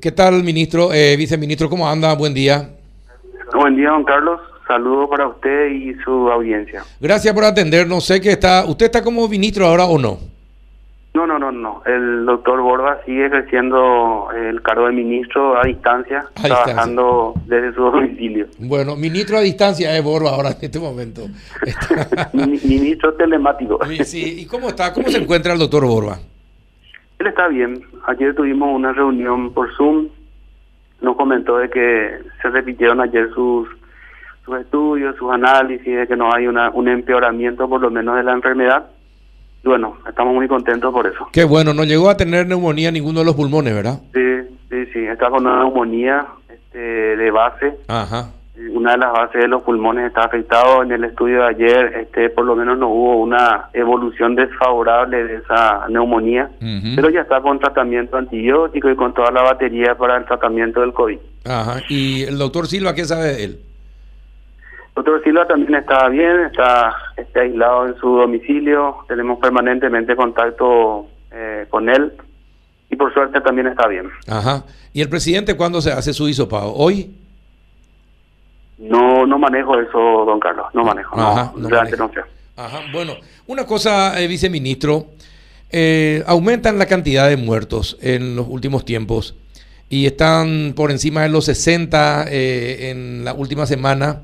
¿Qué tal, ministro, eh, viceministro? ¿Cómo anda? Buen día. Buen día, don Carlos. Saludos para usted y su audiencia. Gracias por atendernos. Sé que está, ¿usted está como ministro ahora o no? No, no, no, no. El doctor Borba sigue ejerciendo el cargo de ministro a distancia, A trabajando desde su domicilio. Bueno, ministro a distancia es Borba ahora en este momento. Ministro telemático. Sí, ¿Y cómo está? ¿Cómo se encuentra el doctor Borba? Él está bien. Ayer tuvimos una reunión por Zoom. Nos comentó de que se repitieron ayer sus sus estudios, sus análisis, de que no hay una, un empeoramiento por lo menos de la enfermedad. Y bueno, estamos muy contentos por eso. Qué bueno, no llegó a tener neumonía ninguno de los pulmones, ¿verdad? Sí, sí, sí. Está con una neumonía este, de base. Ajá. Una de las bases de los pulmones está afectado. En el estudio de ayer, este, por lo menos no hubo una evolución desfavorable de esa neumonía, pero ya está con tratamiento antibiótico y con toda la batería para el tratamiento del COVID. Ajá. ¿Y el doctor Silva qué sabe de él? Doctor Silva también está bien, está, está aislado en su domicilio, tenemos permanentemente contacto eh, con él y por suerte también está bien. Ajá. ¿Y el presidente cuándo se hace su hisopado? ¿Hoy? No no manejo eso, don Carlos, no manejo, Ajá, no, no realmente no sé. Ajá, bueno, una cosa, eh, viceministro, eh, aumentan la cantidad de muertos en los últimos tiempos y están por encima de los 60 eh, en la última semana.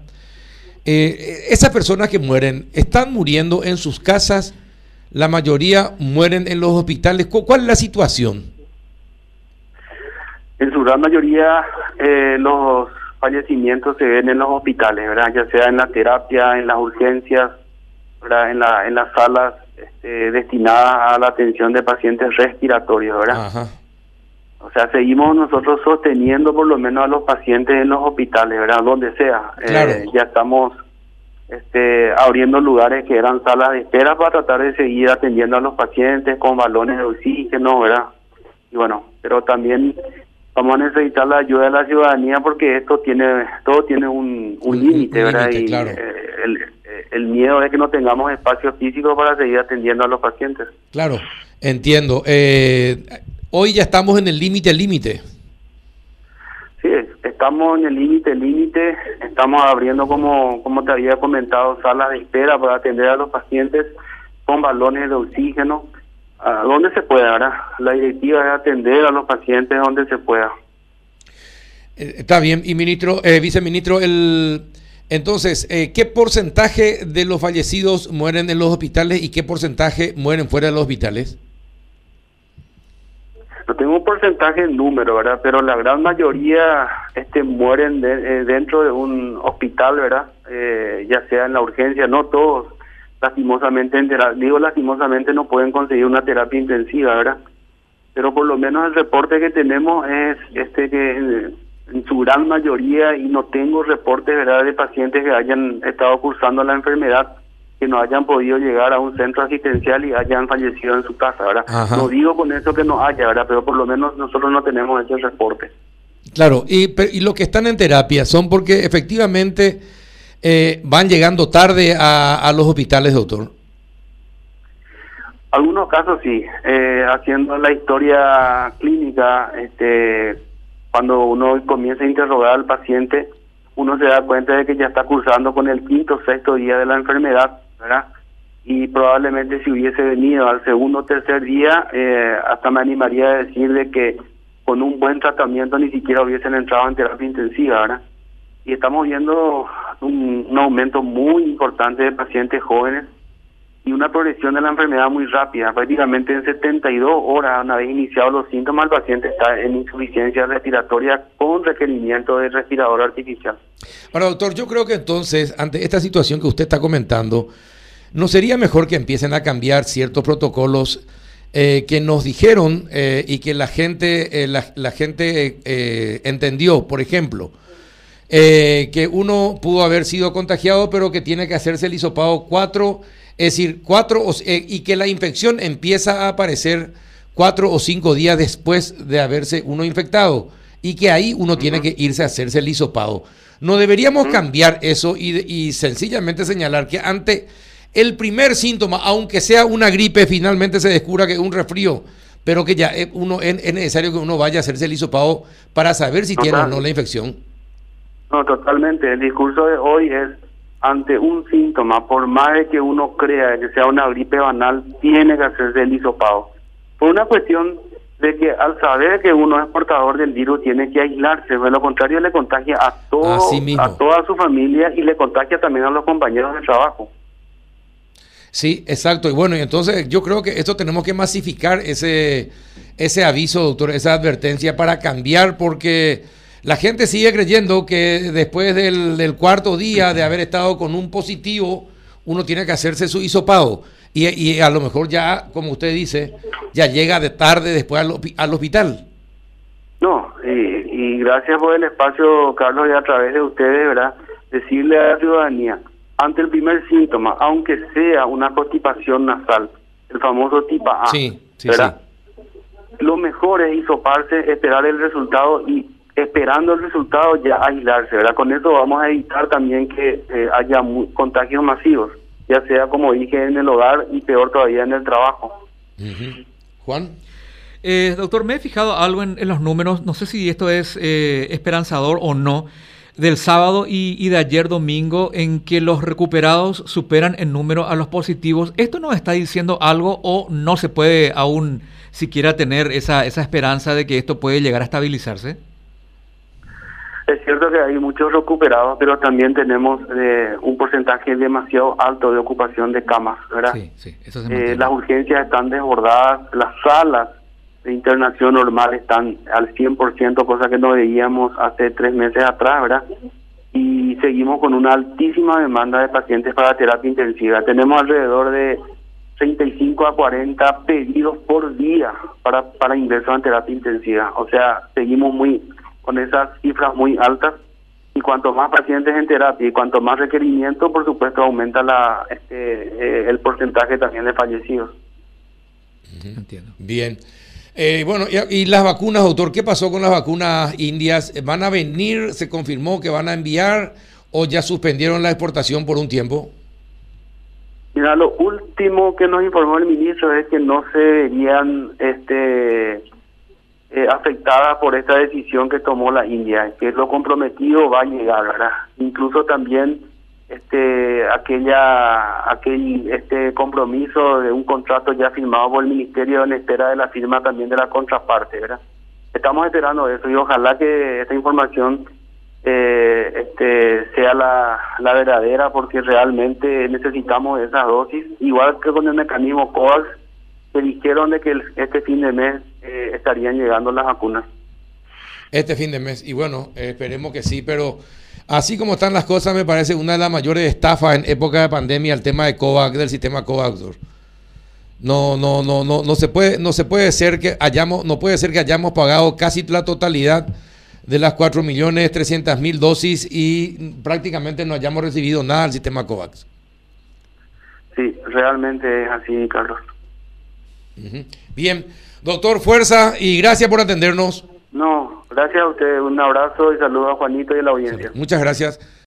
Eh, esas personas que mueren, ¿están muriendo en sus casas? La mayoría mueren en los hospitales. ¿Cu- ¿Cuál es la situación? En su gran mayoría eh, los fallecimientos se ven en los hospitales, ¿verdad? Ya sea en la terapia, en las urgencias, ¿verdad? En, la, en las salas este, destinadas a la atención de pacientes respiratorios, ¿verdad? Ajá. O sea, seguimos nosotros sosteniendo por lo menos a los pacientes en los hospitales, ¿verdad? Donde sea. Eh, ya estamos este, abriendo lugares que eran salas de espera para tratar de seguir atendiendo a los pacientes con balones de oxígeno, ¿verdad? Y bueno, pero también vamos a necesitar la ayuda de la ciudadanía porque esto tiene, todo tiene un, un Un- límite, ¿verdad? y claro. eh, el, eh, el miedo es que no tengamos espacio físico para seguir atendiendo a los pacientes. Claro, entiendo. Eh, hoy ya estamos en el límite, límite. Sí, estamos en el límite, límite, estamos abriendo, como, como te había comentado, salas de espera para atender a los pacientes con balones de oxígeno, a donde se pueda, ¿verdad? La directiva es atender a los pacientes donde se pueda. Eh, Está bien, y ministro, eh, viceministro, el entonces, eh, ¿qué porcentaje de los fallecidos mueren en los hospitales y qué porcentaje mueren fuera de los hospitales? No tengo un porcentaje en número, ¿verdad? Pero la gran mayoría este, mueren de- eh, dentro de un hospital, ¿verdad? Eh, ya sea en la urgencia, no todos, lastimosamente, en digo lastimosamente, no pueden conseguir una terapia intensiva, ¿verdad? Pero por lo menos el reporte que tenemos es este que en, en su gran mayoría, y no tengo reportes, ¿verdad?, de pacientes que hayan estado cursando la enfermedad, que no hayan podido llegar a un centro asistencial y hayan fallecido en su casa, ¿verdad? Ajá. No digo con eso que no haya, ¿verdad? Pero por lo menos nosotros no tenemos ese reporte. Claro, y, pe- y los que están en terapia son porque efectivamente eh, van llegando tarde a, a los hospitales, doctor. Algunos casos sí, eh, haciendo la historia clínica, este, cuando uno comienza a interrogar al paciente, uno se da cuenta de que ya está cursando con el quinto o sexto día de la enfermedad, ¿verdad? Y probablemente si hubiese venido al segundo o tercer día, eh, hasta me animaría a decir de que con un buen tratamiento ni siquiera hubiesen entrado en terapia intensiva, ¿verdad? Y estamos viendo un, aumento muy importante de pacientes jóvenes y una progresión de la enfermedad muy rápida. Prácticamente en 72 horas, una vez iniciados los síntomas, el paciente está en insuficiencia respiratoria con requerimiento de respirador artificial. Ahora, doctor, yo creo que entonces, ante esta situación que usted está comentando, ¿no sería mejor que empiecen a cambiar ciertos protocolos eh, que nos dijeron eh, y que la gente, eh, la, gente entendió? Por ejemplo, eh, que uno pudo haber sido contagiado, pero que tiene que hacerse el hisopado cuatro, es decir, cuatro, o- eh, y que la infección empieza a aparecer cuatro o cinco días después de haberse uno infectado, y que ahí uno tiene que irse a hacerse el hisopado. No deberíamos cambiar eso y, y sencillamente señalar que ante el primer síntoma, aunque sea una gripe, finalmente se descubra que es un resfrío, pero que ya es, uno, es, necesario que uno vaya a hacerse el hisopado para saber si tiene o no la infección. No, totalmente. El discurso de hoy es ante un síntoma, por más de que uno crea que sea una gripe banal, tiene que hacerse el hisopado. Por una cuestión de que al saber que uno es portador del virus tiene que aislarse, de lo contrario le contagia a todo, a toda su familia y le contagia también a los compañeros de trabajo. Sí, exacto. Y bueno, y entonces yo creo que esto tenemos que masificar ese, ese aviso, doctor, esa advertencia para cambiar, porque la gente sigue creyendo que después del, del cuarto día de haber estado con un positivo, uno tiene que hacerse su hisopado. Y, y a lo mejor ya, como usted dice, ya llega de tarde después al, al hospital. No, y, y gracias por el espacio, Carlos, y a través de ustedes, ¿verdad? Decirle a la ciudadanía ante el primer síntoma, aunque sea una constipación nasal, el famoso tipo A, lo mejor es hisoparse, esperar el resultado y esperando el resultado ya aislarse, ¿verdad? Con eso vamos a evitar también que eh, haya contagios masivos, ya sea como dije en el hogar y peor todavía en el trabajo. Juan. Eh, doctor, me he fijado algo en, los números, no sé si esto es eh, esperanzador o no, del sábado y, de ayer domingo en que los recuperados superan en número a los positivos. ¿Esto nos está diciendo algo o no se puede aún siquiera tener esa, esa esperanza de que esto puede llegar a estabilizarse? Es cierto que hay muchos recuperados, pero también tenemos eh, un porcentaje demasiado alto de ocupación de camas, ¿verdad? Sí, sí, eso se eh, las urgencias están desbordadas, las salas de internación normal están al 100%, cosa que no veíamos hace tres meses atrás, ¿verdad? Y seguimos con una altísima demanda de pacientes para terapia intensiva. Tenemos alrededor de 35 a 40 pedidos por día para, para ingreso en terapia intensiva. O sea, seguimos muy con esas cifras muy altas y cuanto más pacientes en terapia y cuanto más requerimiento, por supuesto, aumenta la este, eh, el porcentaje también de fallecidos. Entiendo. Bien. Eh, bueno, y, las vacunas, doctor, ¿qué pasó con las vacunas indias? ¿Van a venir? ¿Se confirmó que van a enviar o ya suspendieron la exportación por un tiempo? Mira, lo último que nos informó el ministro es que no se verían este, eh, afectadas por esta decisión que tomó la India, que lo comprometido va a llegar, ¿verdad? Incluso también este aquella aquel este compromiso de un contrato ya firmado por el ministerio en espera de la firma también de la contraparte verdad estamos esperando eso y ojalá que esta información eh, este sea la, la verdadera porque realmente necesitamos esas dosis igual que con el mecanismo COVAX que dijeron de que este fin de mes eh, estarían llegando las vacunas este fin de mes y bueno esperemos que sí pero Así como están las cosas, me parece una de las mayores estafas en época de pandemia el tema de COVAX, del sistema COVAX. No, no, no, no, no se puede, no se puede ser que hayamos, no puede ser que hayamos pagado casi la totalidad de las 4.300.000 dosis y prácticamente no hayamos recibido nada del sistema COVAX. Sí, realmente es así, Carlos. Bien, doctor, fuerza y gracias por atendernos. No, gracias a usted. Un abrazo y saludo a Juanito y a la audiencia. Muchas gracias.